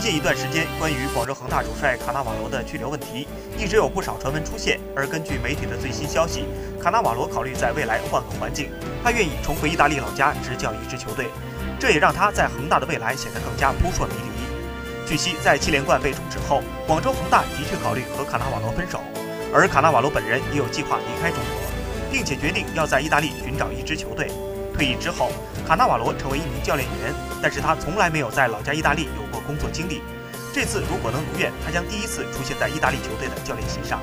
最近一段时间，关于广州恒大主帅卡纳瓦罗的去留问题，一直有不少传闻出现。而根据媒体的最新消息，卡纳瓦罗考虑在未来换个环境，他愿意重回意大利老家执教一支球队，这也让他在恒大的未来显得更加扑朔迷离。据悉，在七连冠被终止后，广州恒大的确考虑和卡纳瓦罗分手，而卡纳瓦罗本人也有计划离开中国，并且决定要在意大利寻找一支球队。退役之后，卡纳瓦罗成为一名教练员，但是他从来没有在老家意大利有过工作经历。这次如果能如愿，他将第一次出现在意大利球队的教练席上。